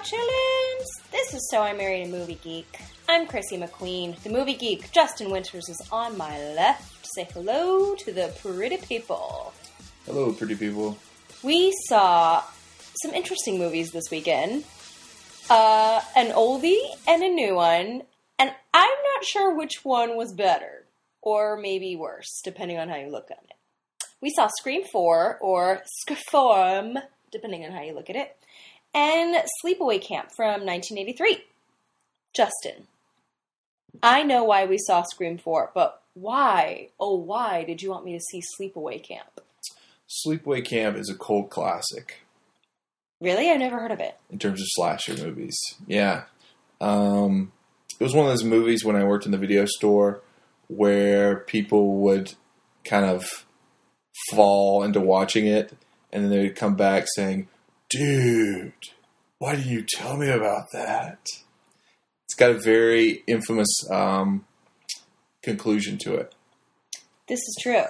Chillins? This is So I Married a Movie Geek. I'm Chrissy McQueen. The movie geek, Justin Winters, is on my left. Say hello to the pretty people. Hello, pretty people. We saw some interesting movies this weekend. Uh, an oldie and a new one, and I'm not sure which one was better or maybe worse, depending on how you look at it. We saw Scream 4 or Scriform, depending on how you look at it, and Sleepaway Camp from 1983. Justin, I know why we saw Scream 4, but why, oh, why did you want me to see Sleepaway Camp? Sleepaway Camp is a cult classic Really? I've never heard of it. in terms of slasher movies. Yeah. Um, it was one of those movies when I worked in the video store where people would kind of fall into watching it and then they would come back saying, Dude, why did you tell me about that? It's got a very infamous um, conclusion to it. This is true.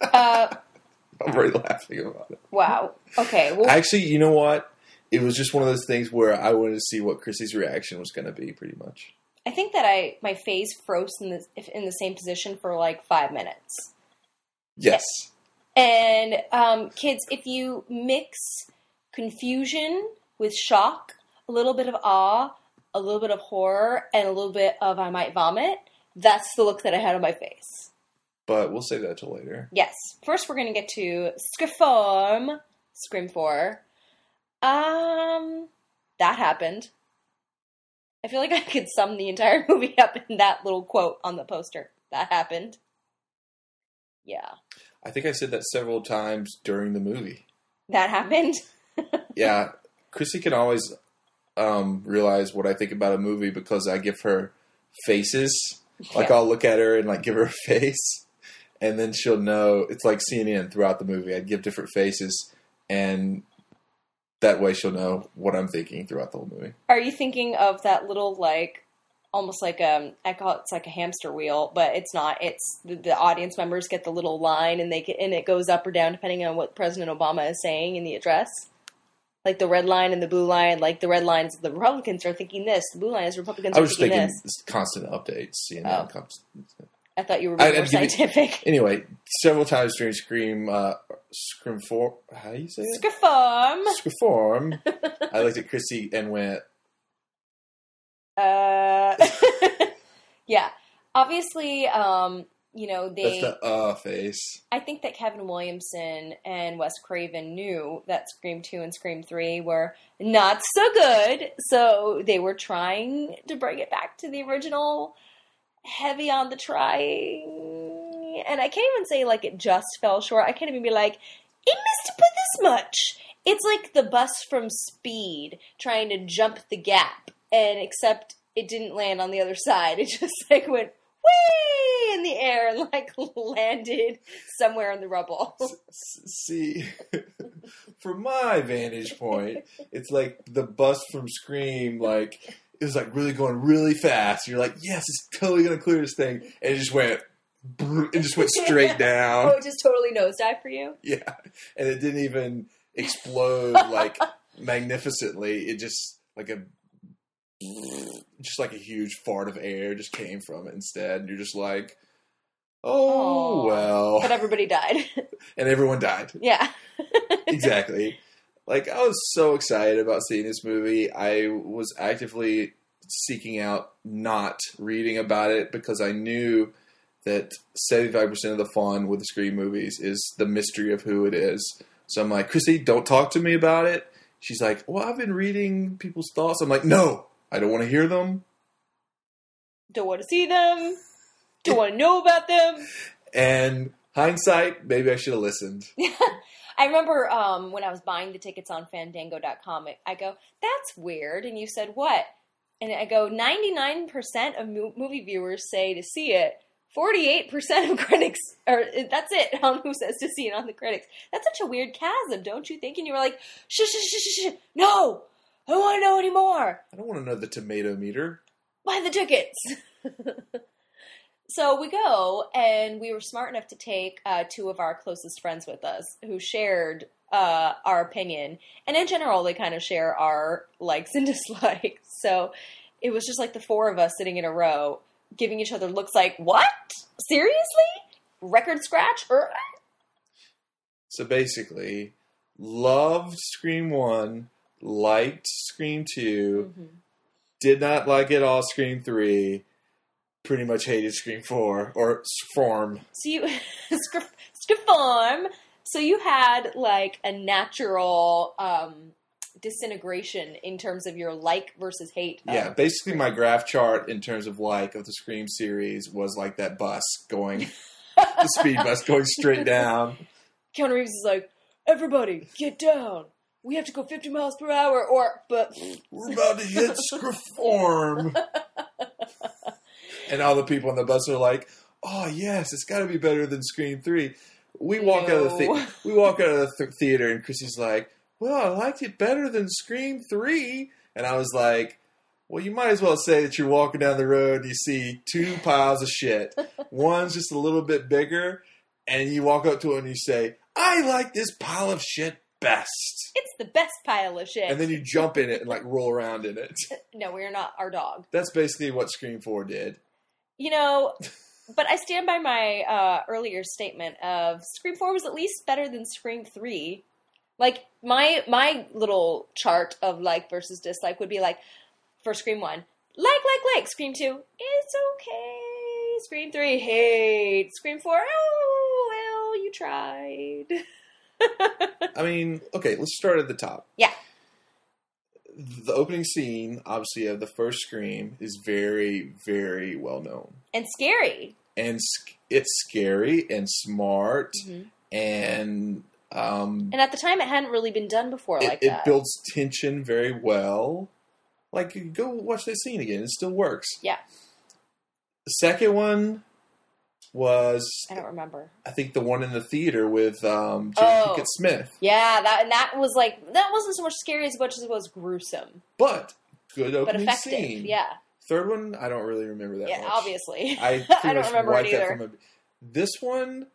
Uh, I'm already laughing about it. wow. Okay. Well, Actually, you know what? It was just one of those things where I wanted to see what Chrissy's reaction was going to be, pretty much. I think that I my face froze in the in the same position for like five minutes. Yes. And um, kids, if you mix confusion with shock, a little bit of awe, a little bit of horror, and a little bit of I might vomit, that's the look that I had on my face. But we'll save that till later. Yes. First, we're going to get to Scriform, Scream 4. Um, that happened. I feel like I could sum the entire movie up in that little quote on the poster. That happened. Yeah. I think I said that several times during the movie. That happened. Yeah, Chrissy can always um, realize what I think about a movie because I give her faces. Like Yeah. I'll look at her and like give her a face, and then she'll know. It's like CNN throughout the movie. I'd give different faces, and that way she'll know what I'm thinking throughout the whole movie. Are you thinking of that little like almost like um I call it it's like a hamster wheel, but it's not. It's the, the audience members get the little line and they get, and it goes up or down depending on what President Obama is saying in the address. Like the red line and the blue line, like the red lines, the Republicans are thinking this, the blue lines, Republicans I was just thinking thinking this. constant updates. CNN. Oh. constant. I thought you were I- being more give it- scientific. Anyway, several times during Scream, uh, Scream Four. How do you say it? Scriform. Scream. I looked at Chrissy and went, Uh, yeah. Obviously, um, you know, they. "That's the uh face." I think that Kevin Williamson and Wes Craven knew that Scream 2 and Scream 3 were not so good, so they were trying to bring it back to the original, heavy on the trying. And I can't even say like it just fell short. I can't even be like, it missed by this much. It's like the bus from Speed trying to jump the gap, and except it didn't land on the other side. It just like went way in the air and like landed somewhere in the rubble. See, from my vantage point, it's like the bus from Scream, like it was like really going really fast. You're like, "Yes, it's totally gonna clear this thing," and it just went, it just went straight down. oh, it just totally nosedive for you. Yeah, and it didn't even explode like magnificently. It just like a just like a huge fart of air just came from it instead. And you're just like, oh Aw. well, But everybody died. and everyone died. yeah. exactly. Like I was so excited about seeing this movie. I was actively seeking out not reading about it because I knew that 75% of the fun with the Scream movies is the mystery of who it is. So I'm like, Chrissy, don't talk to me about it. She's like, Well, I've been reading people's thoughts. I'm like, No, I don't want to hear them. Don't want to see them. Don't want to know about them. And hindsight, maybe I should have listened. I remember um, when I was buying the tickets on Fandango.com, I- go, "That's weird," and you said, "What?" And I go, "99 percent of mo- movie viewers say to see it." 48% of critics, or that's it on who says to see it on the critics. That's such a weird chasm, don't you think? And you were like, shh, shh, shh, shh, shh, no, I don't want to know anymore. I don't want to know the tomato meter. Buy the tickets. So we go, and we were smart enough to take uh, two of our closest friends with us who shared uh, our opinion. And in general, they kind of share our likes and dislikes. So it was just like the four of us sitting in a row giving each other looks like, what? Seriously? Record scratch? Er? So basically, loved Scream 1, liked Scream 2, Mm-hmm. did not like at all Scream 3, pretty much hated Scream 4, or Sform. So you, Scriform. So you had like a natural um, disintegration in terms of your like versus hate. Yeah, basically my graph chart in terms of like of the Scream series was like that bus going, the speed bus going straight down. Keanu Reeves is like, everybody, get down. We have to go 50 miles per hour, or but We're about to hit Scriform. and all the people on the bus are like, "Oh yes, it's got to be better than Scream 3. We walk out of the we walk out of the th- theater, and Chrissy's like, "Well, I liked it better than Scream 3. and I was like. Well, you might as well say that you're walking down the road and you see two piles of shit. One's just a little bit bigger, and you walk up to it and you say, I like this pile of shit best. it's the best pile of shit. And then you jump in it and like roll around in it. no, we're not our dog. That's basically what Scream 4 did. You know, but I stand by my uh, earlier statement of Scream Four was at least better than Scream Three. Like my my little chart of like versus dislike would be like for Scream One, like like like Scream Two, it's okay. Scream Three, hate. Scream Four, oh well, you tried. I mean, okay, let's start at the top. Yeah. The opening scene, obviously, of the first Scream is very, very well known. and scary. And sc- it's scary and smart Mhm. and um, And at the time, it hadn't really been done before it, like it builds tension very well. Like, go watch that scene again; it still works. Yeah. The second one was, I don't remember. I think, the one in the theater with um, Jada Oh. Pinkett Smith. Yeah, that and that was like that wasn't so much scary as much as it was gruesome, But good but opening effective. scene. Yeah, Third one, I don't really remember that yeah, much. obviously. I, I don't remember it either. from my- This one,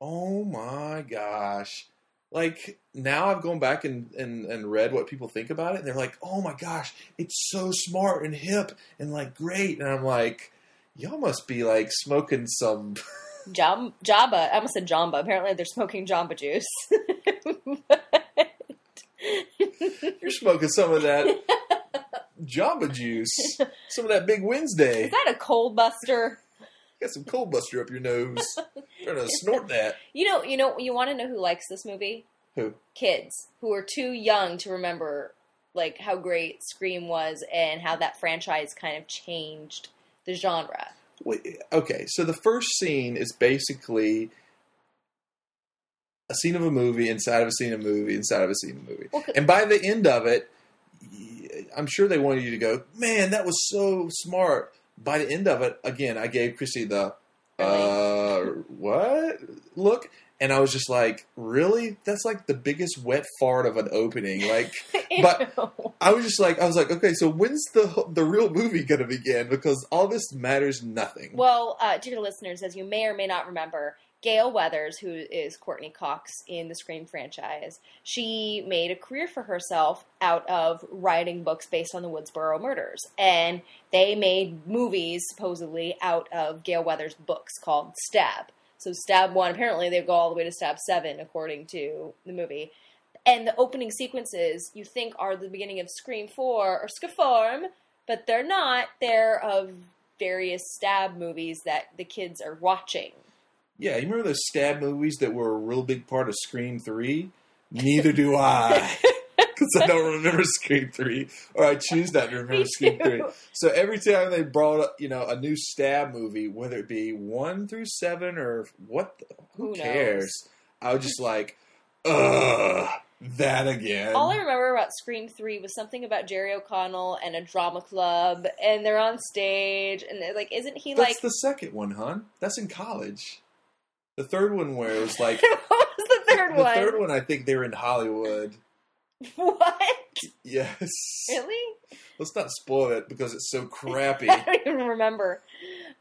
oh my gosh. Like now I've gone back and, and, and read what people think about it and they're like, oh my gosh, it's so smart and hip and like great. And I'm like, y'all must be like smoking some Jam, Jamba. I almost said Jamba. Apparently, they're smoking Jamba juice. you're smoking some of that Jamba juice. Some of that big Wednesday. Is that a cold buster? Got some cold buster up your nose. Trying to snort that. You know, you know, you want to know who likes this movie? Who? Kids who are too young to remember like how great Scream was and how that franchise kind of changed the genre. Wait, okay, so the first scene is basically a scene of a movie inside of a scene of a movie inside of a scene of a movie. Well, And by the end of it, I'm sure they wanted you to go, man, that was so smart. By the end of it, again, I gave Chrissy the, uh, what? Look. And I was just like, really? That's like the biggest wet fart of an opening. Like, But- I was just like, I was like, okay, so when's the the real movie going to begin? Because all this matters nothing. Well, uh, dear listeners, as you may or may not remember, Gale Weathers, who is Courteney Cox in the Scream franchise, she made a career for herself out of writing books based on the Woodsboro murders. And they made movies, supposedly, out of Gale Weathers' books called Stab. So, Stab 1, apparently, they go all the way to Stab 7, according to the movie. And the opening sequences you think are the beginning of Scream 4 or Scaform, but they're not. They're of various stab movies that the kids are watching. Yeah, you remember those stab movies that were a real big part of Scream 3? Neither do I. Because I don't remember Scream 3, or I choose not to remember Scream 3. So every time they brought up, you know, a new stab movie, whether it be 1 through 7 or what, the, who, Who cares? I was just like, ugh, that again. All I remember about Scream 3 was something about Jerry O'Connell and a drama club, and they're on stage, and they're like, isn't he That's like. the second one, hon. That's in college. The third one where it was like what was the third the one? third one. I think they were in Hollywood. What? Yes. Really? Let's not spoil it because it's so crappy. I don't even remember.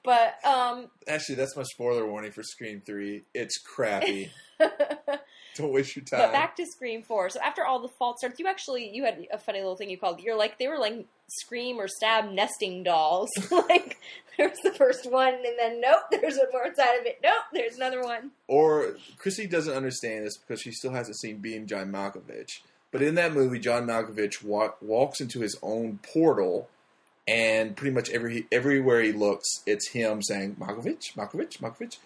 But, um, Actually, that's my spoiler warning for Scream Three. It's crappy. Don't waste your time. But back to Scream Four. So after all the false starts, you actually you had a funny little thing you called. You're like they were like scream or stab nesting dolls. like there's the first one, and then nope, there's one more inside of it. Nope, there's another one. Or Chrissy doesn't understand this because she still hasn't seen Being John Malkovich. But in that movie, John Malkovich wa- walks into his own portal, and pretty much every everywhere he looks, it's him saying Malkovich, Malkovich, Malkovich.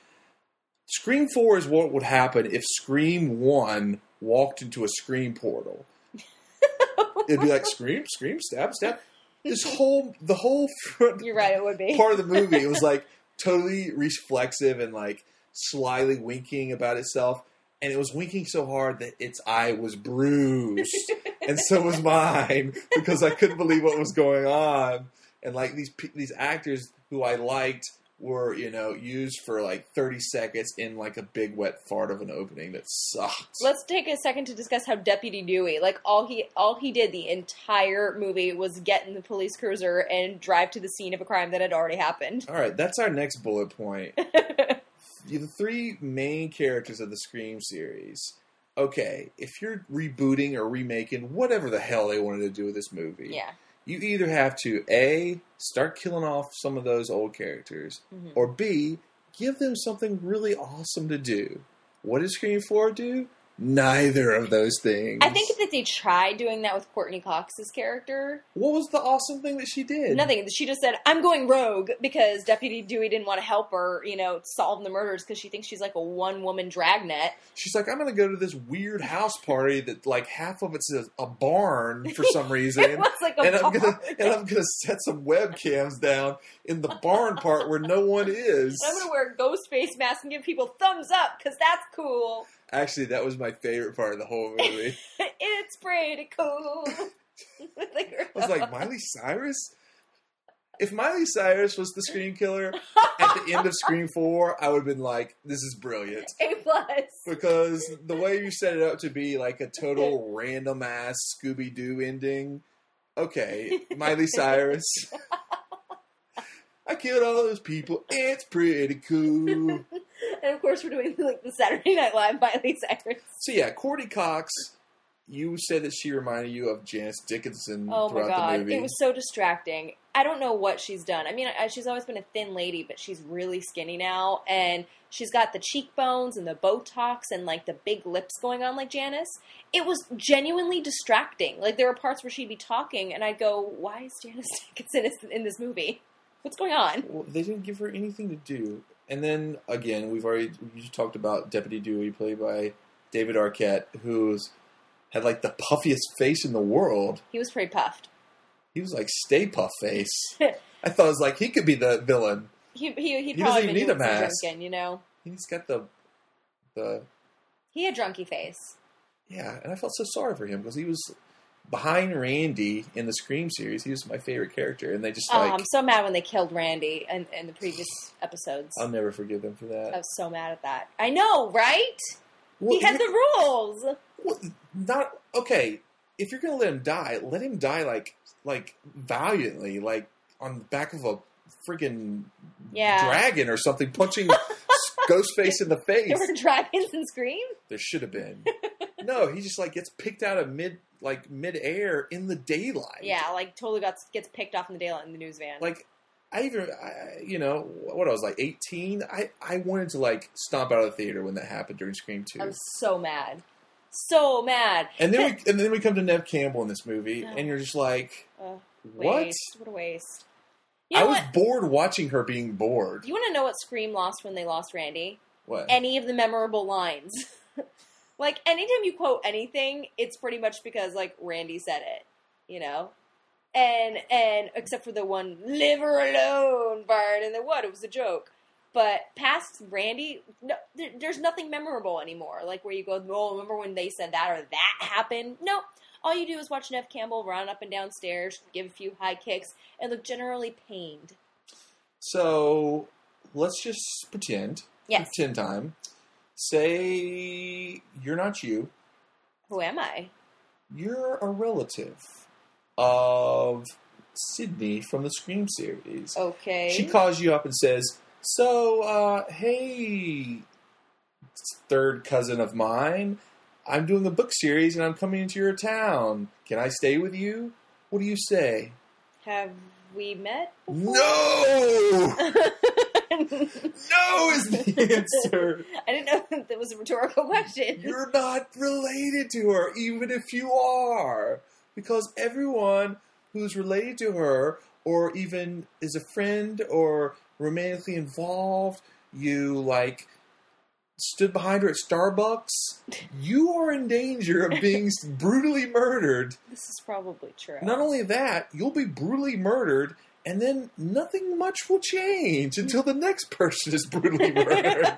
Scream Four is what would happen if Scream One walked into a Scream portal. It'd be like Scream, Scream, stab, stab. This whole the whole front You're right, it would be. part of the movie. It was like totally reflexive and like slyly winking about itself. And it was winking so hard that its eye was bruised. and so was mine because I couldn't believe what was going on. And like these these actors who I liked were, you know, used for like 30 seconds in like a big wet fart of an opening that sucked. Let's take a second to discuss how Deputy Dewey, like all he all he did the entire movie was get in the police cruiser and drive to the scene of a crime that had already happened. All right, that's our next bullet point. the three main characters of the Scream series. Okay, if you're rebooting or remaking whatever the hell they wanted to do with this movie, yeah. you either have to A, start killing off some of those old characters, Mhm. or B, give them something really awesome to do. What did Scream 4 do? Neither of those things. I think that they tried doing that with Courteney Cox's character. What was the awesome thing that she did? Nothing. She just said, "I'm going rogue" because Deputy Dewey didn't want to help her, you know, solve the murders because she thinks she's like a one-woman dragnet. She's like, I'm going to go to this weird house party that like half of it's a, a barn for some reason. It was like a and I'm gonna and I'm gonna set some webcams down in the barn part where no one is. I'm gonna wear a ghost face mask and give people thumbs up because that's cool. Actually, that was my favorite part of the whole movie. it's pretty cool. I was like, Miley Cyrus. If Miley Cyrus was the Scream Killer at the end of Scream Four, I would have been like, "This is brilliant." A plus. because the way you set it up to be like a total random ass Scooby Doo ending. Okay, Miley Cyrus. I killed all those people. It's pretty cool. And of course, we're doing like the Saturday Night Live Miley Cyrus. So yeah, Courteney Cox. You said that she reminded you of Janice Dickinson Oh my throughout the god, movie. it was so distracting. I don't know what she's done. I mean, uh, she's always been a thin lady, but she's really skinny now, and she's got the cheekbones and the Botox and like the big lips going on like Janice. It was genuinely distracting. Like there were parts where she'd be talking, and I'd go, "Why is Janice Dickinson in this movie? What's going on?" Well, they didn't give her anything to do. And then again, we've already talked about Deputy Dewey, played by David Arquette, who's had like the puffiest face in the world. He was pretty puffed. He was like Stay Puff Face. I thought it was like he could be the villain. He he he'd He probably doesn't been need a mask. drinking, you know. He's got the the He had drunky face. yeah, and I felt so sorry for him because he was behind Randy in the Scream series. He was my favorite character, and they just Oh, like I'm so mad when they killed Randy in, in the previous episodes. I'll never forgive them for that. I was so mad at that. I know, right? Well, he had the rules. well, not okay. If you're gonna let him die, let him die like like valiantly, like on the back of a freaking Yeah. dragon or something, punching Ghostface in the face. There were dragons in Scream. There should have been. no, he just like gets picked out of mid like mid air in the daylight. Yeah, like totally got gets picked off in the daylight in the news van. Like I even I, you know what I was like eighteen. I I wanted to like stomp out of the theater when that happened during Scream Two. I was so mad, so mad. And then we and then we come to Neve Campbell in this movie, and you're just like, what? waste. What a waste. You know I was what? bored watching her being bored. Do You want to know what Scream lost when they lost Randy? What? Any of the memorable lines. like anytime you quote anything, it's pretty much because like Randy said it, you know. And and except for the one "live her alone" part, and then what? It was a joke. But past Randy, no, there, there's nothing memorable anymore. Like where you go, oh, remember when they said that or that happened? No. All you do is watch Neve Campbell run up and down stairs, give a few high kicks, and look generally pained. So let's just pretend. Yes. Pretend time. Say you're not you. Who am I? You're a relative of Sidney from the Scream series. Okay. She calls you up and says, "So, uh, hey, third cousin of mine, I'm doing a book series and I'm coming into your town. Can I stay with you? What do you say?" Have we met? before? No, no is the answer. I didn't know was a rhetorical question. You're not related to her, even if you are, because everyone who's related to her, or even is a friend or romantically involved, you like stood behind her at Starbucks, you are in danger of being brutally murdered. This is probably true. Not only that, you'll be brutally murdered, and then nothing much will change until the next person is brutally murdered.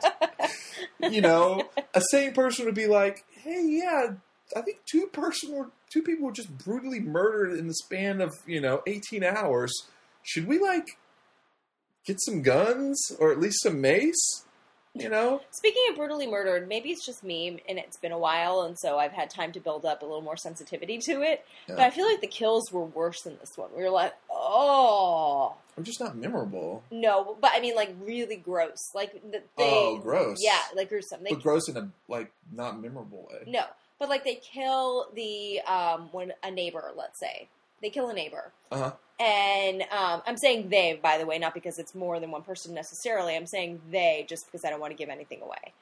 you know, a sane person would be like, "Hey, yeah, I think two person were two people were just brutally murdered in the span of you know eighteen hours. Should we like get some guns or at least some mace? You know, Speaking of brutally murdered, maybe it's just me and it's been a while, and so I've had time to build up a little more sensitivity to it. Yeah. But I feel like the kills were worse than this one. We were like, oh I'm just not memorable, no, but I mean, like really gross. Like the, they, Oh, gross. Yeah, like gruesome. They, but gross in a like not memorable way. no, but like they kill the um when a neighbor, let's say they kill a neighbor, Uh huh. And um, I'm saying they, by the way, not because it's more than one person necessarily. I'm saying they just because I don't want to give anything away.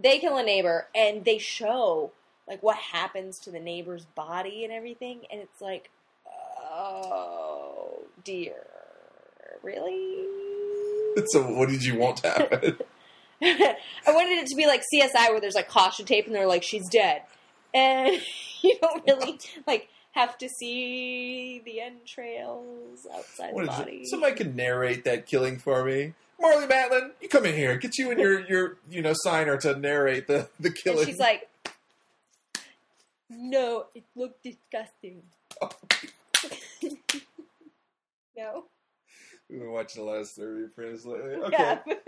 They kill a neighbor, and they show like what happens to the neighbor's body and everything, and it's like, oh dear, really? So, what did you want to happen? I wanted it to be like CSI, where there's like caution tape, and they're like, she's dead, and you don't really like have to see the entrails outside What the body. Somebody can narrate that killing for me. Marlee Matlin, you come in here. Get you and your your you know signer to narrate the the killing. And she's like, "No, it looked disgusting." no. We've been watching a lot of Apprentice lately. Okay. Yeah.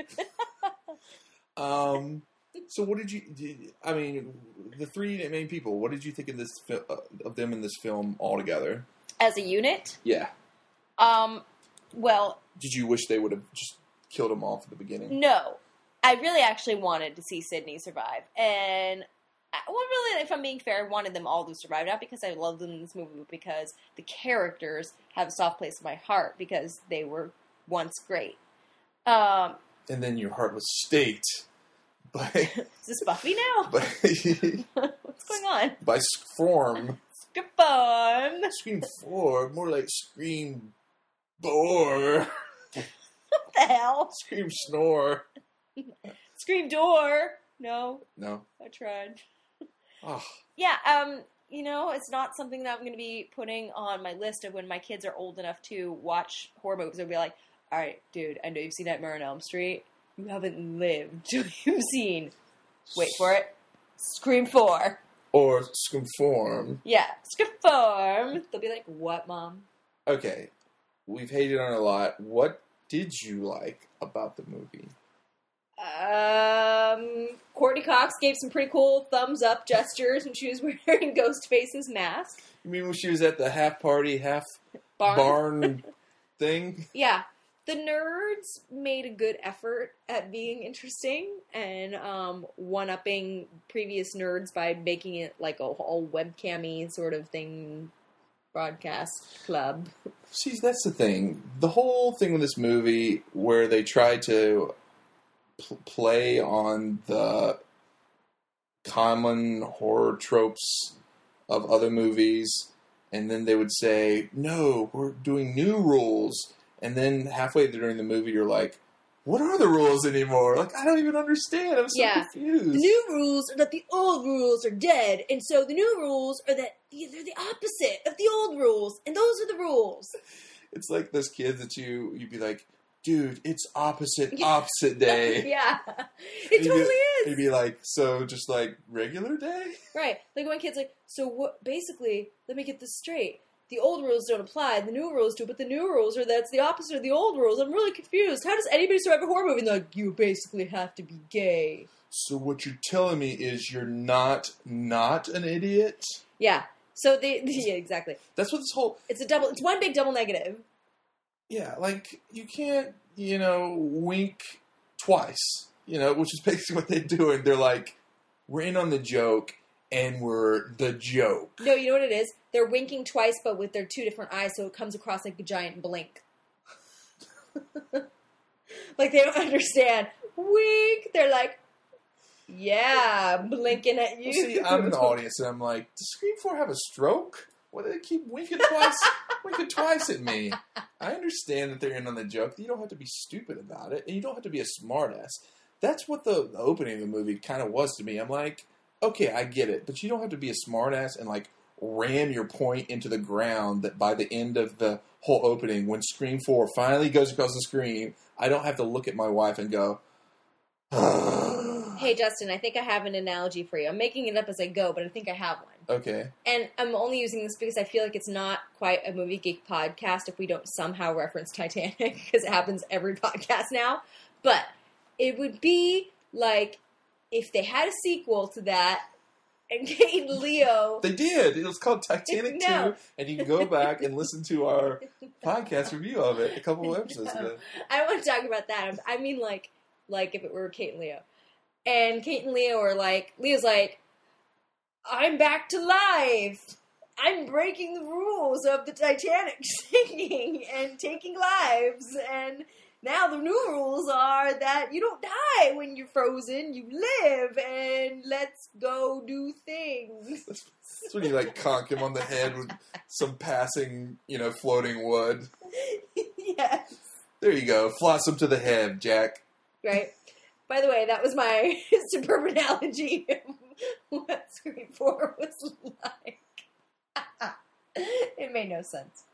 Um. So, what did you? Did, I mean, the three main people. What did you think of this fi- uh, of them in this film altogether? As a unit, Yeah. um, well, Did you wish they would have just killed them off at the beginning? no. I really actually wanted to see Sidney survive, and I, well, really, if I'm being fair, I wanted them all to survive, not because I love them in this movie, but because the characters have a soft place in my heart because they were once great. Um, And then your heart was staked is this Buffy now? What's going on? by. Good fun. Scream four, more like Scream bore. What the hell? Scream snore. Scream door. No, No. I tried. Oh, Yeah, um, you know, it's not something that I'm going to be putting on my list of when my kids are old enough to watch horror movies. I'll be like, all right, dude, I know you've seen Nightmare on Elm Street. You haven't lived till you've seen. Wait for it. Scream 4. or Scream form. Yeah, Scream 4. They'll be like, what, mom? Okay, we've hated on it a lot. What did you like about the movie? Um, Courteney Cox gave some pretty cool thumbs up gestures when she was wearing Ghostface's mask. You mean when she was at the half party, half Barn. barn thing? Yeah. The nerds made a good effort at being interesting and um, one upping previous nerds by making it like a whole webcammy sort of thing broadcast club. See, that's the thing. The whole thing with this movie, where they tried to pl- play on the common horror tropes of other movies, and then they would say, "No, we're doing new rules," and then halfway during the movie, you're like, "What are the rules anymore?" Like, I don't even understand. I'm so Yeah. confused. The new rules are that the old rules are dead, and so the new rules are that they're the opposite of the old rules, and those are the rules. it's like those kids that you you'd be like, dude, it's opposite opposite day. yeah, it be- totally It'd be like, so just like regular day? Right. Like one kid's like, so what? Basically, let me get this straight. The old rules don't apply. The new rules do, but the new rules are that's the opposite of the old rules. I'm really confused. How does anybody survive a horror movie? And they're like, you basically have to be gay. So what you're telling me is you're not not an idiot? Yeah. So they, yeah, exactly. That's what this whole It's a double. It's one big double negative. yeah, like you can't, you know, wink twice, you know, which is basically what they do. And they're like, we're in on the joke, and we're the joke. No, you know what it is? They're winking twice, but with their two different eyes, so it comes across like a giant blink. like they don't understand. Wink. They're like, yeah, blinking at you. Well, see, I'm in the audience, and I'm like, does Scream Four have a stroke? Why do they keep winking twice, winking twice at me? I understand that they're in on the joke. You don't have to be stupid about it, and you don't have to be a smartass. That's what the, the opening of the movie kind of was to me. I'm like, okay, I get it, but you don't have to be a smartass and like ram your point into the ground. That by the end of the whole opening, when Scream Four finally goes across the screen, I don't have to look at my wife and go. Hey, Justin, I think I have an analogy for you. I'm making it up as I go, but I think I have one. okay, And I'm only using this because I feel like it's not quite a movie geek podcast if we don't somehow reference Titanic, because it happens every podcast now. But it would be like if they had a sequel to that, and Kate and Leo. They did. It was called Titanic No. 2, and you can go back and listen to our podcast review of it a couple of episodes No. ago. I don't want to talk about that. I mean, like, like if it were Kate and Leo, and Kate and Leo are like, Leo's like, I'm back to life. I'm breaking the rules of the Titanic sinking and taking lives, and now the new rules are that you don't die when you're frozen, you live, and let's go do things. That's when you like conk him on the head with some passing, you know, floating wood. yes. There you go. Floss him to the head, Jack. right? By the way, that was my superb analogy of what Scream 4 was like. it made no sense.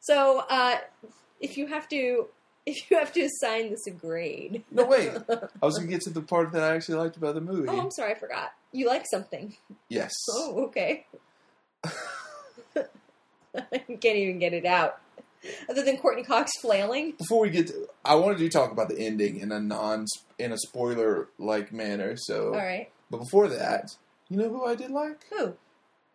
So, uh, if you have to, if you have to assign this a grade, No, wait. I was going to get to the part that I actually liked about the movie. oh, I'm sorry, I forgot. You like something? yes. Oh, okay. I can't even get it out. Other than Courteney Cox flailing. Before we get to, I wanted to talk about the ending in a non in a spoiler like manner. So, All right. but before that, you know who I did like? Who?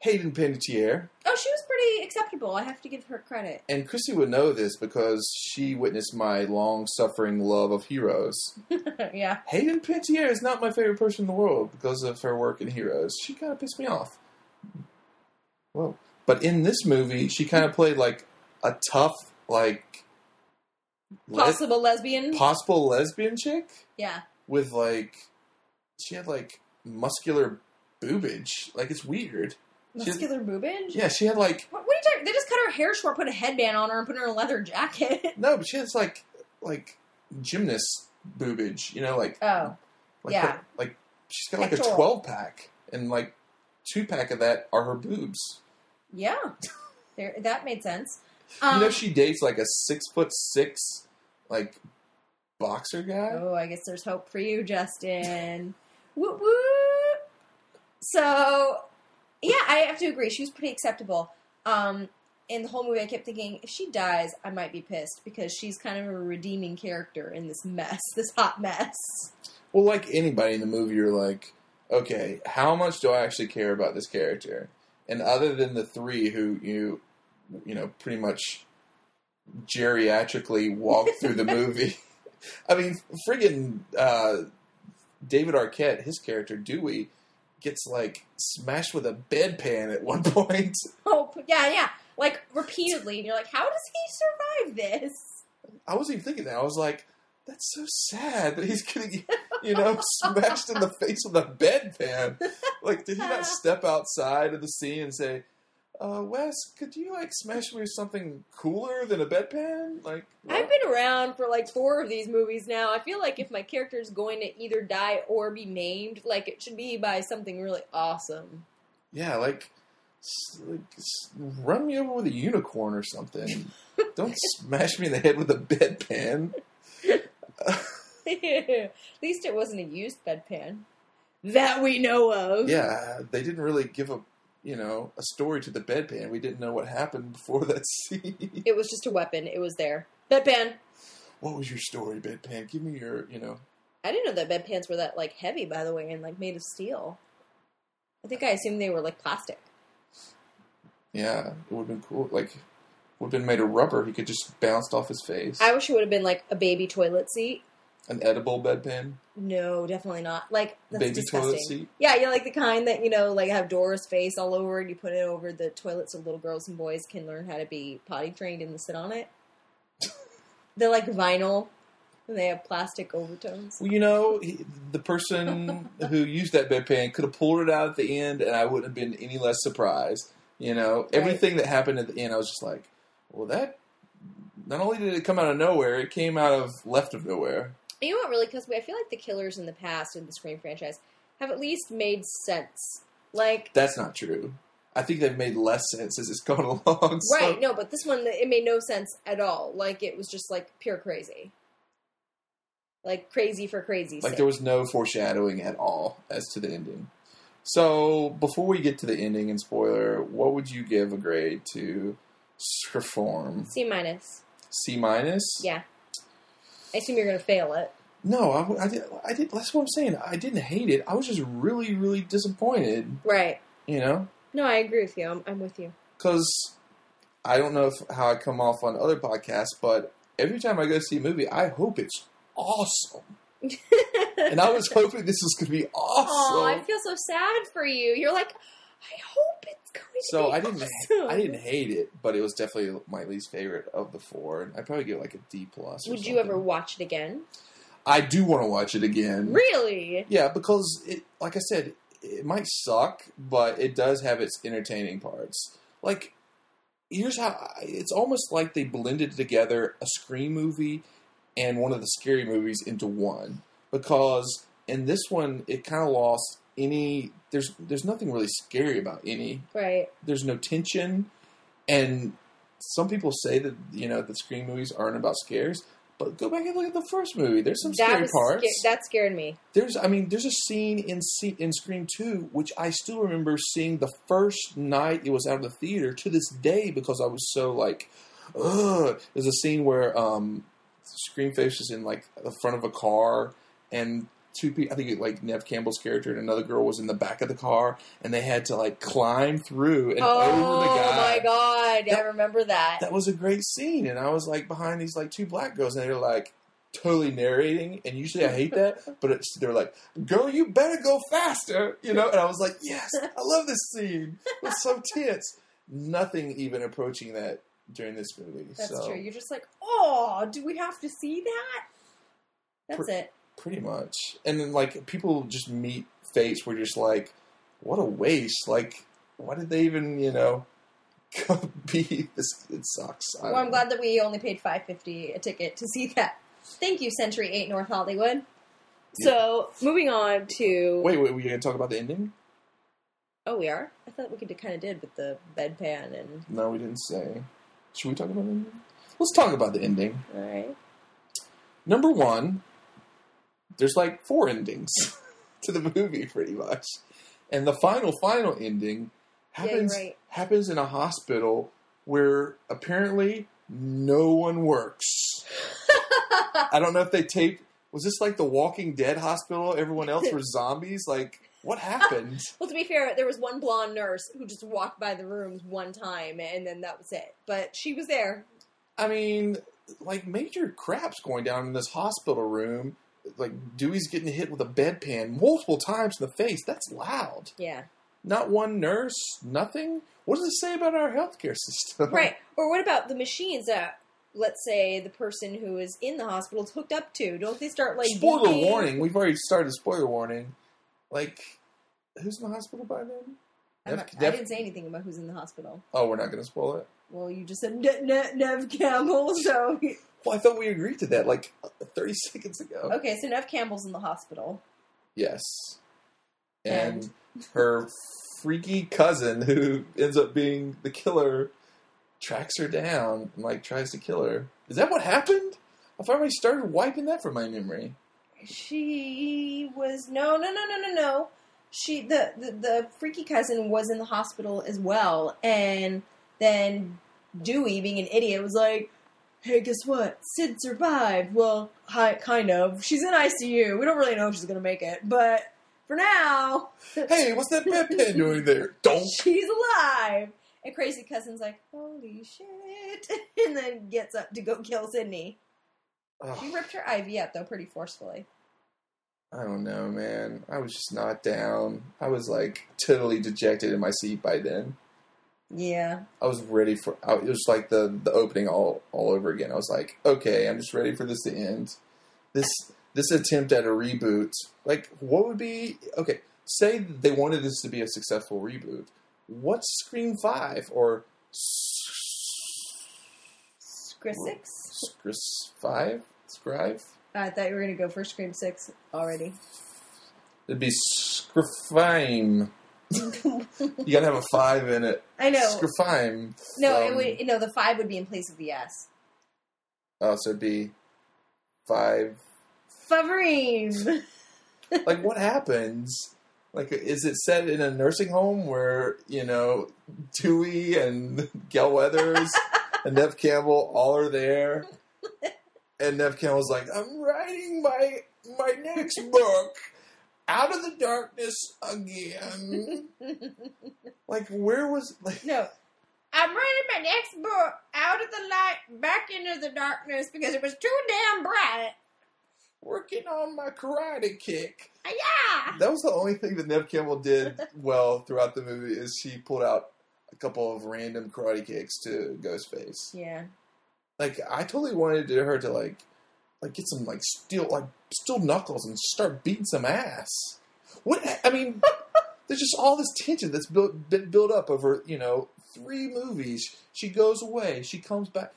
Hayden Panettiere. Oh, she was pretty acceptable. I have to give her credit. And Chrissy would know this because she witnessed my long suffering love of Heroes. yeah. Hayden Panettiere is not my favorite person in the world because of her work in Heroes. She kind of pissed me off. Whoa. But in this movie, she kind of played like a tough, like le- Possible lesbian. possible lesbian chick yeah. with like she had like muscular boobage. Like it's weird. She had- Muscular boobage? yeah, she had like What, what are you talking? They just cut her hair short, put a headband on her, and put her in a leather jacket. no, but she has like like gymnast boobage. You know, like oh, Like Yeah. her- like she's got like a twelve pack, and like two pack of that are her boobs. yeah. There, that made sense. you Um, know, she dates like a six foot six like boxer guy. oh, I guess there's hope for you, Justin. woo woo. So, yeah, I have to agree. She was pretty acceptable. Um, in the whole movie, I kept thinking, if she dies, I might be pissed because she's kind of a redeeming character in this mess, this hot mess. Well, like anybody in the movie, you're like, okay, how much do I actually care about this character? And other than the three who you, you know, pretty much geriatrically walk through the movie. I mean, friggin' uh, David Arquette, his character Dewey, gets like smashed with a bedpan at one point. Oh, yeah, yeah. Like, repeatedly. And you're like, how does he survive this? I wasn't even thinking that. I was like, that's so sad that he's getting, you know, smashed in the face with a bedpan. Like, did he not step outside of the scene and say, uh, Wes, could you, like, smash me with something cooler than a bedpan? Like, I've been around for like four of these movies now. I feel like if my character is going to either die or be maimed, like it should be by something really awesome. yeah, like, like, run me over with a unicorn or something. Don't smash me in the head with a bedpan. At least it wasn't a used bedpan that we know of. Yeah, they didn't really give a you know a story to the bedpan. We didn't know what happened before that scene. It was just a weapon. It was there. Bedpan. what was your story, bedpan? Give me your you know. I didn't know that bedpans were that like heavy, by the way, and like made of steel. I think I assumed they were like plastic. Yeah, it would have been cool. Like would have been made of rubber. He could just bounced off his face. I wish it would have been like a baby toilet seat. An edible bedpan, No, definitely not. Like that's baby disgusting. toilet seat. Yeah, you like the kind that you know, like have Dora's face all over, and you put it over the toilet so little girls and boys can learn how to be potty trained and sit on it. They're like vinyl, and they have plastic overtones. Well, you know, he, the person who used that bedpan could have pulled it out at the end, and I wouldn't have been any less surprised. You know, everything that happened at the end, I was just like, well, that. Not only did it come out of nowhere, it came out of left of nowhere. You know what really kills me? I feel like the killers in the past in the Scream franchise have at least made sense. Like, That's not true. I think they've made less sense as it's gone along. so- right? No, but this one it made no sense at all. Like, it was just like pure crazy. Like crazy for crazy. Like there was no foreshadowing at all as to the ending. So before we get to the ending and spoiler, what would you give a grade to Reform? C minus. C minus? Yeah. I assume you're gonna fail it. No, I, I did. I did. That's what I'm saying. I didn't hate it. I was just really, really disappointed. Right. You know, No, I agree with you. I'm, I'm with you. because I don't know if, how I come off on other podcasts, but every time I go see a movie, I hope it's awesome. and I was hoping this was going to be awesome. Oh, I feel so sad for you. You're like, I hope it's going to So be I didn't awesome. I didn't hate it, but it was definitely my least favorite of the four. And I'd probably give it like a D plus. Would you ever watch it again? I do want to watch it again. Really? Yeah, because it, like I said, it might suck, but it does have its entertaining parts. Like, here's how I- it's almost like they blended together a Scream movie and one of the scary movies into one. Because in this one, it kind of lost any. There's there's nothing really scary about any. Right. There's no tension, and some people say that you know the Scream movies aren't about scares. But go back and look at the first movie. There's some that scary parts. sca- that scared me. There's, I mean, there's a scene in Se- in Scream Two, which I still remember seeing the first night it was out of the theater to this day because I was so like, ugh. There's a scene where um, Scream Face is in like the front of a car, and two people, I think like Neve Campbell's character and another girl was in the back of the car, and they had to like climb through and oh over the guy. Oh my god! I remember that. That was a great scene, and I was like behind these like two black girls, and they were like totally narrating. And usually I hate that, but it's, they're like, "Girl, you better go faster," you know. And I was like, "Yes, I love this scene. It was so tense." Nothing even approaching that during this movie. That's so, true. You're just like, oh, do we have to see that? That's Pr- it. Pretty much, and then like people just meet Fates, we're just like, "What a waste!" Like, why did they even, you know? Be this it sucks. I Well, I'm know. glad that we only paid five fifty a ticket to see that. Thank you, Century Eight North Hollywood. So moving on to Wait, wait, were you gonna talk about the ending? oh, we are. I thought we could kind of did with the bedpan and No, we didn't say. Should we talk about the ending? Let's talk about the ending. all right. Number one, there's like four endings to the movie, pretty much, and the final, final ending Yeah, happens right. happens in a hospital where apparently no one works. I don't know if they taped. Was this like the Walking Dead hospital? Everyone else were zombies. Like, what happened? Well, to be fair, there was one blonde nurse who just walked by the rooms one time, and then that was it. But she was there. I mean, like major crap's going down in this hospital room. Like Dewey's getting hit with a bedpan multiple times in the face. That's loud. Yeah. Not one nurse, nothing. What does it say about our healthcare system? Right. Or what about the machines that, let's say, the person who is in the hospital is hooked up to? Don't they start like spoiler beeping? warning. We've already started spoiler warning. Like, who's in the hospital by then? I'm Nev- I didn't say anything about who's in the hospital. Oh, we're not going to spoil it. Well, you just said ne- ne- Neve Campbell, so Well, I thought we agreed to that like 30 seconds ago. okay. So Neve Campbell's in the hospital. Yes. And her freaky cousin who ends up being the killer tracks her down and like tries to kill her. Is that what happened? I've already started wiping that from my memory. She was no, no, no, no, no, no. She the, the the freaky cousin was in the hospital as well, and then Dewey, being an idiot, was like, "Hey, guess what? Sid survived. Well, hi, kind of. She's in ICU. We don't really know if she's gonna make it, but for now, Hey, what's that bedpan doing there? Don't. she's alive." And crazy cousin's like, "Holy shit!" and then gets up to go kill Sidney. She ripped her IV out though, pretty forcefully. I don't know, man. I was just not down. I was like totally dejected in my seat by then. Yeah. I was ready for. I, it was like the the opening all all over again. I was like, okay, I'm just ready for this to end. This this attempt at a reboot, like, what would be okay? Say they wanted this to be a successful reboot. What's Scream Five or Chris six. Scream Five? Scrive? I thought you were gonna go for Scream Six already. It'd be Scrifime. You gotta have a five in it. I know. Scrifime. No, it Um, would. No, the five would be in place of the S. Oh, so it'd be five Favrine. like what happens like is it set in a nursing home where you know dewey and Gale Weathers and Neve Campbell all are there and Neve Campbell's like i'm writing my my next book out of the darkness again like where was like no, I'm writing my next book out of the light, back into the darkness because it was too damn bright. working on my karate kick Ah, Yeah. that was the only thing that Neve Campbell did well throughout the movie is she pulled out a couple of random karate kicks to ghostface Yeah. like I totally wanted her to like like get some like steel like steel knuckles and start beating some ass. What I mean, there's just all this tension that's built been built up over you know three movies. She goes away, she comes back.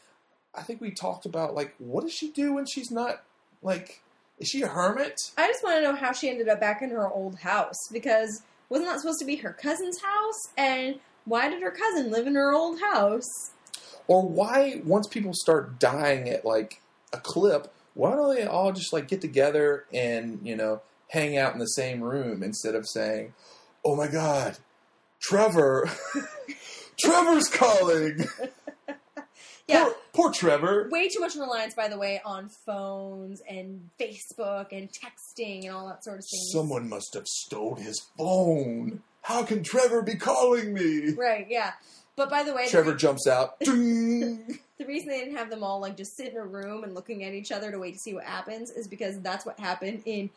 I think we talked about like what does she do when she's not like is she a hermit? I just want to know how she ended up back in her old house because wasn't that supposed to be her cousin's house? And why did her cousin live in her old house? Or why once people start dying at like a clip, why don't they all just like get together and you know hang out in the same room instead of saying, "Oh my God, Trevor, Trevor's calling." Yeah. poor, poor Trevor. Way too much reliance, by the way, on phones and Facebook and texting and all that sort of thing. Someone must have stole his phone. How can Trevor be calling me? Right, yeah. But by the way, the, Trevor re- jumps out. The reason they didn't have them all like just sit in a room and looking at each other to wait to see what happens is because that's what happened in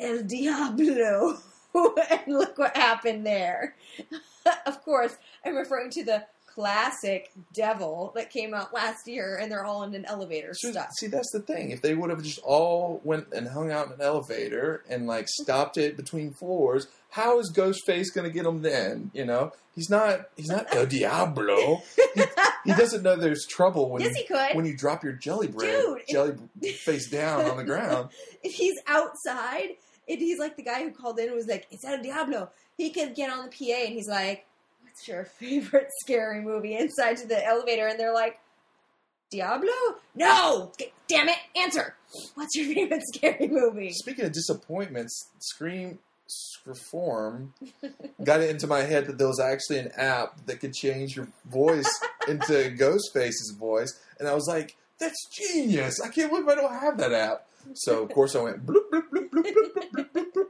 El Diablo. and look what happened there. of course, I'm referring to the classic Devil that came out last year, and they're all in an elevator See, stuck. see, that's the thing. If they would have just all went and hung out in an elevator and like stopped it between floors, how is Ghostface going to get them then? You know, he's not. He's not El Diablo. he, he doesn't know there's trouble when Yes, you, when you drop your jelly bread, Dude, jelly face down on the ground. if he's outside, and he's like the guy who called in and was like, "It's El Diablo." He can get on the PA and he's like, "What's your favorite scary movie?" Inside to the elevator, and they're like, "Diablo." No, G- damn it, answer. What's your favorite scary movie? Speaking of disappointments, Scream Reform got it into my head that there was actually an app that could change your voice into Ghostface's voice, and I was like, "That's genius! I can't believe I don't have that app." So of course I went bloop bloop bloop bloop bloop bloop bloop bloop. bloop.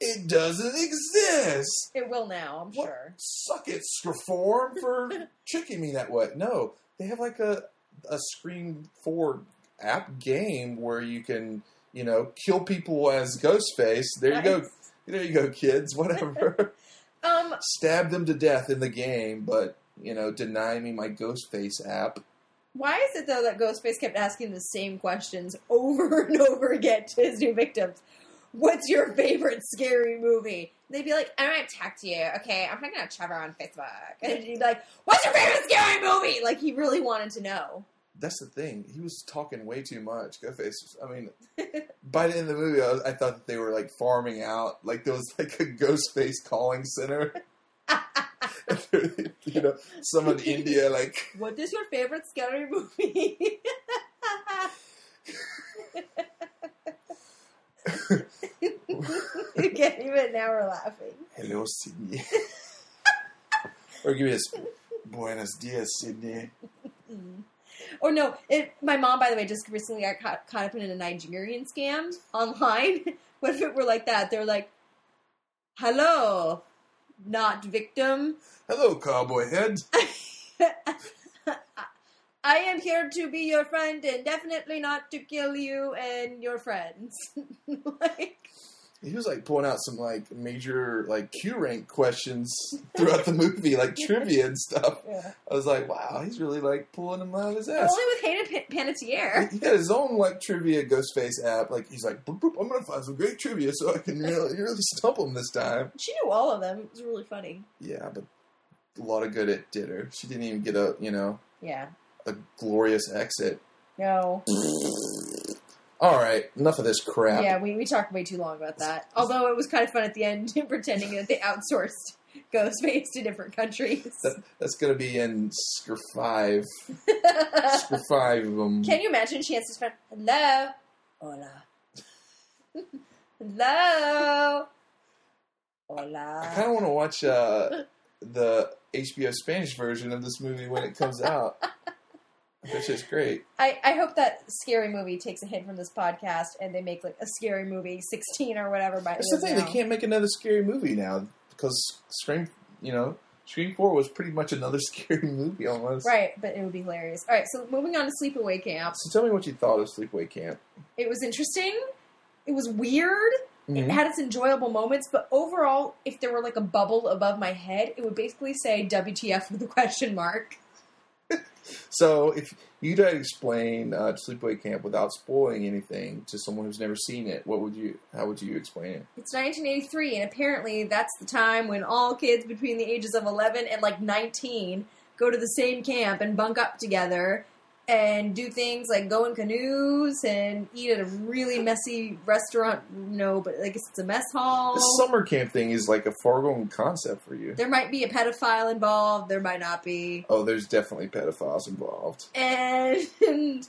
It doesn't exist. It will now, I'm What? sure. Suck it, Reform, for tricking me that way. No, they have like a a Scream Four app game where you can you know kill people as Ghostface. There you go. There you go, kids. Whatever. Um, Stab them to death in the game, but you know, deny me my Ghostface app. why is it though that Ghostface kept asking the same questions over and over again to his new victims? What's your favorite scary movie? They'd be like, I'm gonna talk to you, okay? I'm talking to Trevor on Facebook. And he'd be like, What's your favorite scary movie? Like he really wanted to know. That's the thing. He was talking way too much. Ghostface. I mean, by the end of the movie, I, was, I thought that they were like farming out. Like there was like a Ghostface calling center. you know, some in India like What is your favorite scary movie? you can't even now we're laughing. Hello, Sidney. or give me a Buenos dias, Sidney. Or no, it, my mom, by the way, just recently got caught, caught up in a Nigerian scam online. what if it were like that? They're like, hello, not victim. Hello, cowboy head. I am here to be your friend and definitely not to kill you and your friends. like, He was like pulling out some like major like Q rank questions throughout the movie, like trivia and stuff. yeah. I was like, wow, he's really like pulling them out of his ass. Only with Hayden P- Panettiere. He got his own like trivia Ghostface app. Like he's like, boop, boop, I'm gonna find some great trivia so I can really, really stump him this time. She knew all of them. It was really funny. Yeah, but a lot of good it did her. She didn't even get a you know Yeah. a glorious exit. No. All right, enough of this crap. Yeah, we, we talked way too long about that. Although it was kind of fun at the end, pretending that they outsourced Ghostface to different countries. That, that's gonna be in Scr five. Scr five of them. Can you imagine Chance's friend? Hello? Hola. Hello? Hola. I kind of want to watch uh, the HBO Spanish version of this movie when it comes out. That's is great. I, I hope that scary movie takes a hint from this podcast and they make like a scary movie 16 or whatever by That's the it thing; now. they can't make another scary movie now because Scream, you know, Scream Four was pretty much another scary movie almost. Right, but it would be hilarious. All right, so moving on to Sleepaway Camp. So tell me what you thought of Sleepaway Camp. It was interesting. It was weird. It Mhm. had its enjoyable moments, but overall, if there were like a bubble above my head, it would basically say WTF with a question mark. So if you tried to explain uh, Sleepaway Camp without spoiling anything to someone who's never seen it, what would you? How would you explain it? It's 1983, and apparently that's the time when all kids between the ages of 11 and like 19 go to the same camp and bunk up together and do things like go in canoes and eat at a really messy restaurant. No, but I guess it's a mess hall. The summer camp thing is like a foregone concept for you. There might be a pedophile involved. There might not be. Oh, there's definitely pedophiles involved. and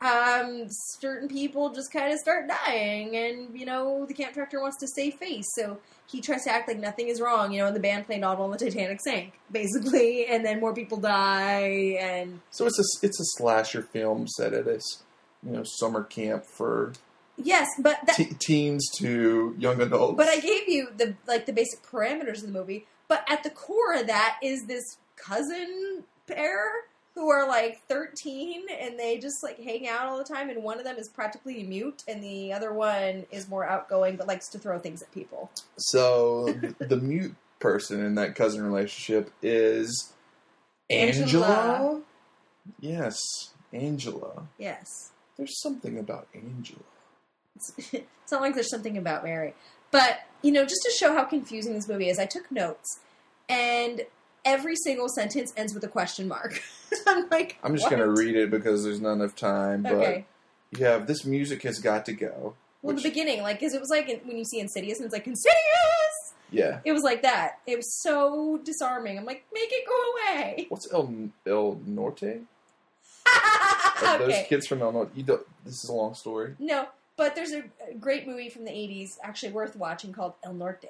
um, certain people just kind of start dying, and you know the camp director wants to save face, so he tries to act like nothing is wrong. You know, and the band played "All on the Titanic sank," basically, and then more people die, and So it's a it's a slasher film set at a you know summer camp for yes, but that, te- teens to young adults. but I gave you the like the basic parameters of the movie. But at the core of that is this cousin pair who are like 13 and they just like hang out all the time and one of them is practically mute and the other one is more outgoing but likes to throw things at people. so the mute person in that cousin relationship is Angela. Angela. Yes, Angela. Yes. There's something about Angela. It's, it's not like there's something about Mary. But, you know, just to show how confusing this movie is, I took notes and every single sentence ends with a question mark. I'm like, I'm just what? going to read it because there's not enough time. But Okay. you have this music has got to go. Well, which- the beginning, like, because it was like when you see Insidious and it's like, Insidious! yeah. It was like that. It was so disarming. I'm like, make it go away. What's El El Norte? Are Those kids from El Norte. You don't, this is a long story. No, but there's a great movie from the 80s, actually worth watching, called El Norte.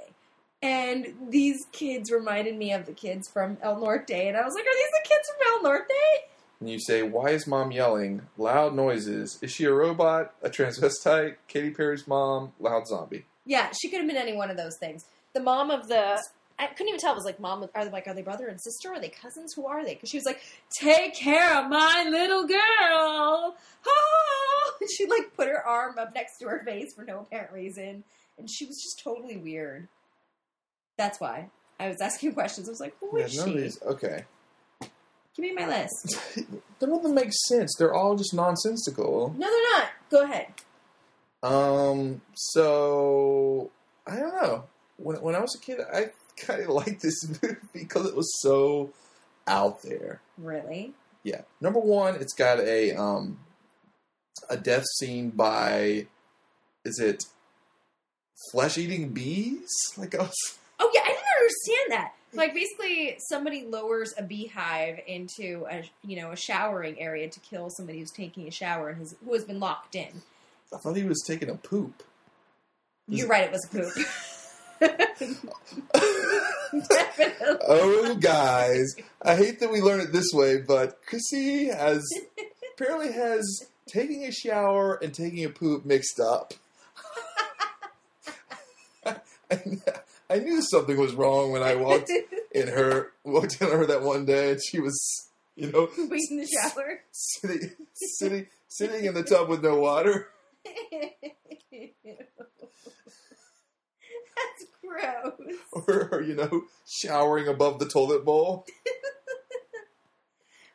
And these kids reminded me of the kids from El Norte. And I was like, are these the kids from El Norte? And you say, "Why is mom yelling? Loud noises. Is she a robot? A transvestite? Katy Perry's mom? Loud zombie?" Yeah, she could have been any one of those things. The mom of the. I couldn't even tell. It was like mom. Are they like? Are they brother and sister? Are they cousins? Who are they? Because she was like, "Take care of my little girl." Ah! And she like put her arm up next to her face for no apparent reason, and she was just totally weird. That's why I was asking questions. I was like, "Who Yeah, is of she?" these. Okay, Give me my list. none of them make sense. They're all just nonsensical. No, they're not. Go ahead. Um. So I don't know. When when I was a kid, I kind of liked this movie because it was so out there. Really? Yeah. Number one, it's got a um a death scene by is it flesh eating bees? Like I was Oh yeah, I didn't understand that. Like basically, somebody lowers a beehive into a you know a showering area to kill somebody who's taking a shower and has, who has been locked in. I thought he was taking a poop. You're right; it was a poop. Oh, guys, I hate that we learn it this way, but Chrissy has apparently has taking a shower and taking a poop mixed up. I, I knew something was wrong when I walked in her walked in her that one day, and she was, you know, Wait in the shower. sitting sitting sitting in the tub with no water. That's gross. Or, or you know, showering above the toilet bowl.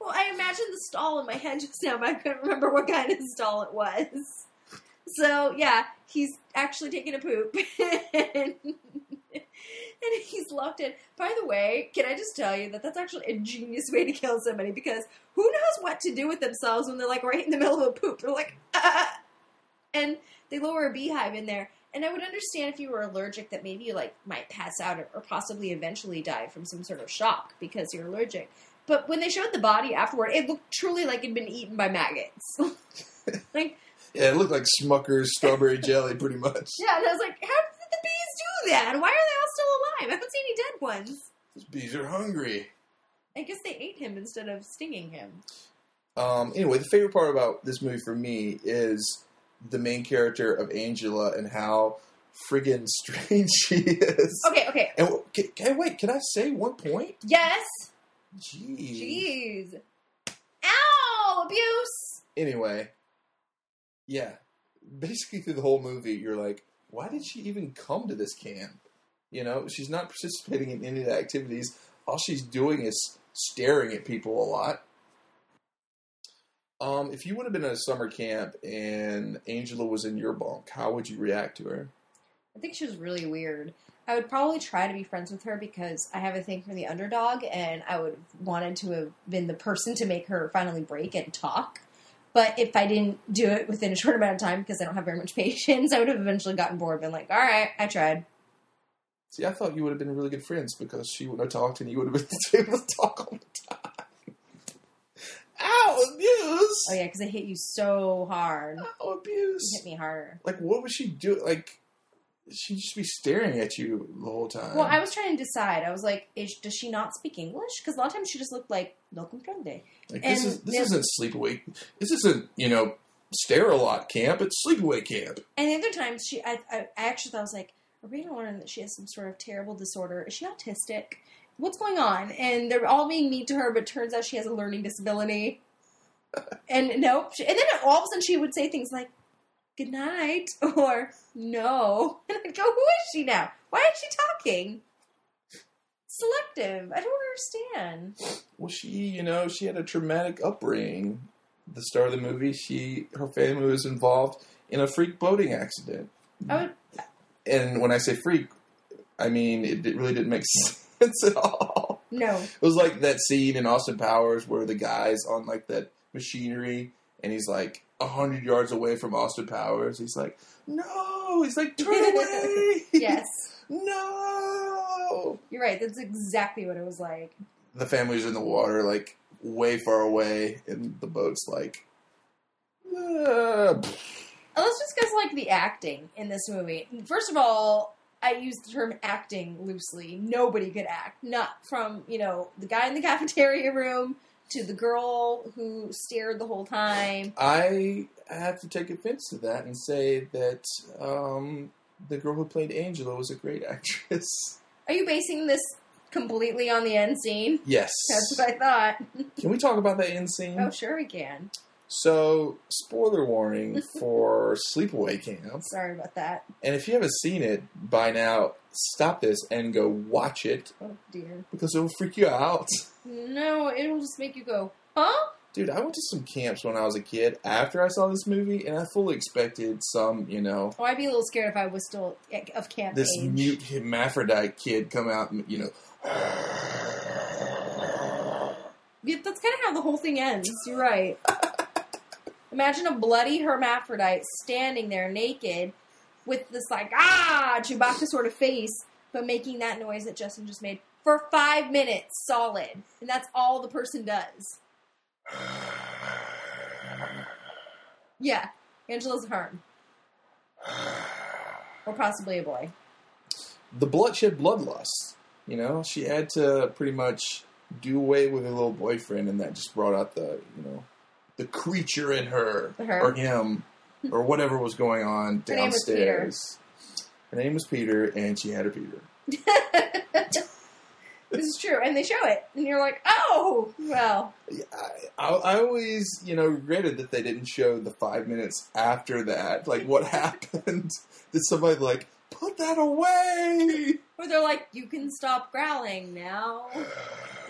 Well, I imagined the stall in my head just now, but I couldn't remember what kind of stall it was. So yeah, he's actually taking a poop, and, and he's locked in. By the way, can I just tell you that that's actually a genius way to kill somebody because who knows what to do with themselves when they're like right in the middle of a poop? They're like, ah, and they lower a beehive in there. And I would understand if you were allergic that maybe you like might pass out or, or possibly eventually die from some sort of shock because you're allergic. But when they showed the body afterward, it looked truly like it'd been eaten by maggots. like, Yeah, it looked like Smucker's strawberry jelly, pretty much. yeah, and I was like, how did the bees do that? Why are they all still alive? I haven't seen any dead ones. These bees are hungry. I guess they ate him instead of stinging him. Um, anyway, the favorite part about this movie for me is the main character of Angela and how friggin' strange she is. Okay, okay. And can, can, wait, can I say one point? Yes. Jeez. Jeez. Ow! Abuse. Anyway, yeah. Basically, through the whole movie, you're like, why did she even come to this camp? You know, she's not participating in any of the activities. All she's doing is staring at people a lot. Um, if you would have been at a summer camp and Angela was in your bunk, how would you react to her? I think she was really weird. I would probably try to be friends with her because I have a thing for the underdog, and I would have wanted to have been the person to make her finally break and talk. But if I didn't do it within a short amount of time because I don't have very much patience, I would have eventually gotten bored, and been like, "All right, I tried." See, I thought you would have been really good friends because she wouldn't have talked and you would have been able to talk all the time. Ow, abuse! Oh yeah, because I hit you so hard. Ow, You abuse! hit me harder. Like, what would she do? Like, she'd just be staring at you the whole time. Well, I was trying to decide. I was like, is, does she not speak English? Because a lot of times she just looked like no comprende. like, this is this isn't sleepaway. This isn't you know stare a lot camp. It's sleepaway camp. And the other times, she, I, I, I actually thought I was like, are we gonna learn that she has some sort of terrible disorder? Is she autistic? What's going on? And they're all being mean to her, but turns out she has a learning disability. and nope. And then all of a sudden, she would say things like, "Good night" or "No," and I'd go, "Who is she now? Why is she talking?" Selective. I don't understand. Well, she you know she had a traumatic upbringing. The start of the movie, she her family was involved in a freak boating accident. Would. And when I say freak, I mean it, it really didn't make sense at all. No. It was like that scene in Austin Powers where the guy's on like that machinery and he's like a hundred yards away from Austin Powers. He's like, no. He's like, turn away. Yes. no. You're right. That's exactly what it was like. The family's in the water, like way far away, and the boat's like. Uh, Let's discuss like the acting in this movie. First of all, I use the term acting loosely. Nobody could act. Not from, you know, the guy in the cafeteria room to the girl who stared the whole time. I have to take offense to that and say that um, the girl who played Angela was a great actress. Are you basing this completely on the end scene? Yes. That's what I thought. Can we talk about that end scene? Oh, sure we can. So, spoiler warning for Sleepaway Camp. Sorry about that. And if you haven't seen it by now, stop this and go watch it Oh, dear. because it'll freak you out. No, it'll just make you go, huh? Dude, I went to some camps when I was a kid after I saw this movie, and I fully expected some, you know, Oh, I'd be a little scared if I was still of camp this age. mute hermaphrodite kid come out and, you know, Yeah, that's kind of how the whole thing ends. You're right. Imagine a bloody hermaphrodite standing there naked with this like ah Chewbacca sort of face, but making that noise that Justin just made. For five minutes solid, and that's all the person does. Yeah, Angela's Hearn, or possibly a boy. the bloodshed bloodlust. You know, she had to pretty much do away with her little boyfriend, and that just brought out the you know the creature in her, Her. or him or whatever was going on downstairs. Her name was Peter. Her name was Peter, and she had a Peter. This is true, and they show it, and you're like, oh, well, I, I, always, you know, regretted that they didn't show the five minutes after that. Like, what happened? Did somebody like put that away? or they're like, you can stop growling now.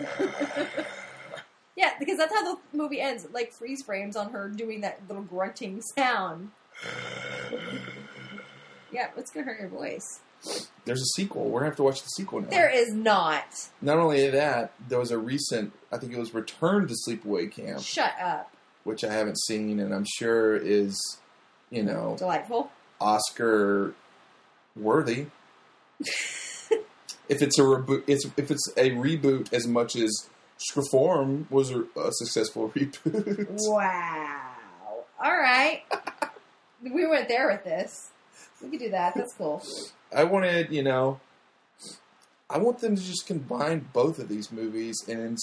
yeah, because that's how the movie ends. Like freeze frames on her doing that little grunting sound. Yeah, it's gonna hurt your voice. There's a sequel. We're gonna have to watch the sequel now. There is not. Not only that, there was a recent, I think it was Return to Sleepaway Camp, Shut up. which I haven't seen, and I'm sure is, you know, Delightful. Oscar worthy. if it's a reboot, it's, if it's a reboot as much as Scriform was a, a successful reboot. Wow. All right. we went there with this. We could do that. That's cool. I wanted, you know, I want them to just combine both of these movies, and in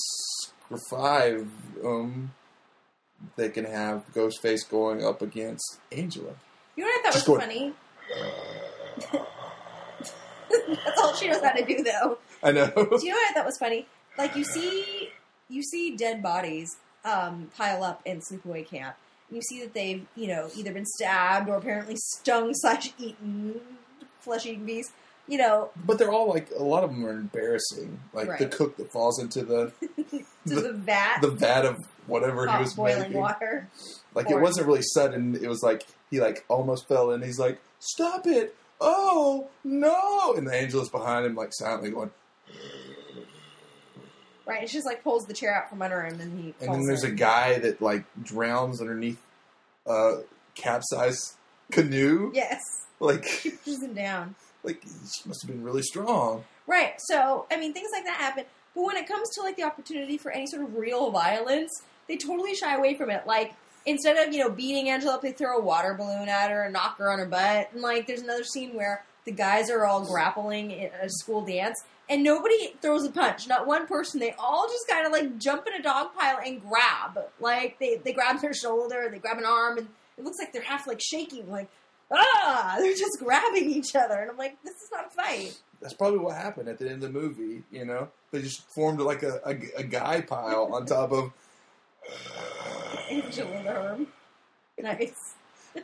Five, um, they can have Ghostface going up against Angela. You know what I thought was Just go- funny? That's all she knows how to do, though. I know. Do you know what I thought was funny? Like you see, you see dead bodies um, pile up in sleepaway camp. You see that they've, you know, either been stabbed or apparently stung slash eaten flesh-eating beasts. You know, But they're all like a lot of them are embarrassing. Like the cook that falls into the to The- the, vat, the vat of whatever he oh, was boiling making. water. Like it wasn't really sudden. It was like he like almost fell and he's like, "Stop it! Oh no!" And the angel is behind him, like silently going. Right, she just like pulls the chair out from under him, and he. And then there's a guy that like drowns underneath a capsized canoe. Yes, Like, she pushes him down. like she must have been really strong. Right. So, I mean, things like that happen. But when it comes to like the opportunity for any sort of real violence, they totally shy away from it. Like instead of you know beating Angela up, they throw a water balloon at her and knock her on her butt. And like, there's another scene where the guys are all grappling in a school dance. And nobody throws a punch. Not one person. They all just kind of like jump in a dog pile and grab. Like they, they grab their shoulder, they grab an arm, and it looks like they're half like shaking. Like ah, they're just grabbing each other. And I'm like, this is not a fight. That's probably what happened at the end of the movie. You know, they just formed like a a, a guy pile on top of. Angel and Herm. Nice.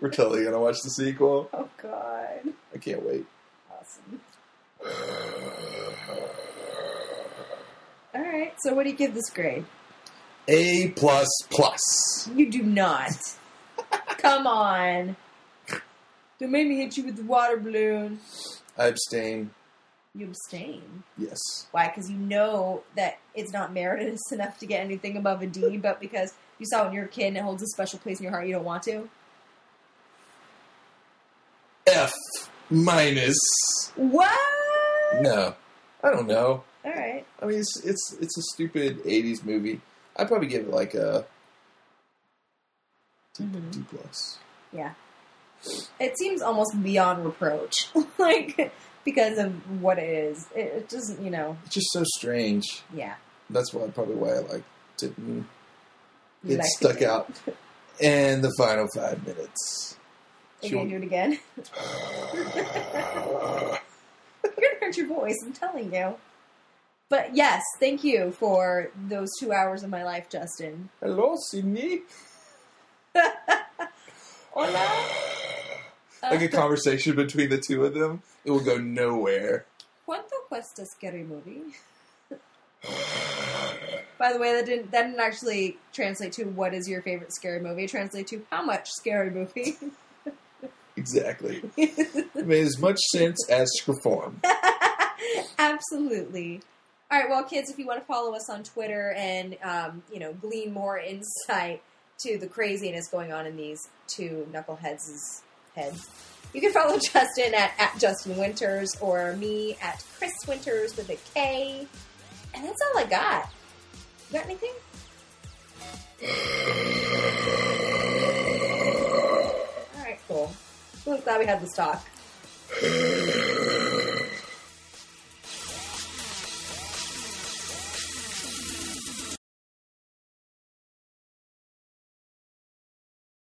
We're totally gonna watch the sequel. Oh God. I can't wait. Awesome. All right. So, what do you give this grade? A plus plus. You do not. Come on. Don't make me hit you with the water balloon. I abstain. You abstain. Yes. Why? Because you know that it's not meritorious enough to get anything above a D, but because you saw when you're a kid and it holds a special place in your heart, you don't want to. F minus. What? No, I don't know. All right. I mean, it's it's it's a stupid '80s movie. I'd probably give it like a D, Mhm. D plus. Yeah. It seems almost beyond reproach. like, because of what it is. It, it doesn't, you know, It's just so strange. yeah. That's why probably why I like it. You It liked stuck out. And the final five minutes. Are you to do it again? You're going to hurt your voice, I'm telling you. But yes, thank you for those two hours of my life, Justin. Hello, Sidney. Hola. Like a conversation between the two of them, it will go nowhere. ¿Cuánto cuesta Scary Movie? By the way, that didn't that didn't actually translate to what is your favorite scary movie. It to how much scary movie. Exactly. It made as much sense as Scriform. Absolutely. All right, well, kids, if you want to follow us on Twitter and um, you know glean more insight to the craziness going on in these two knuckleheads' heads, you can follow Justin at, at Justin Winters or me at Kris Winters with a K. And that's all I got. You got anything? All right, cool. I'm glad we had this talk.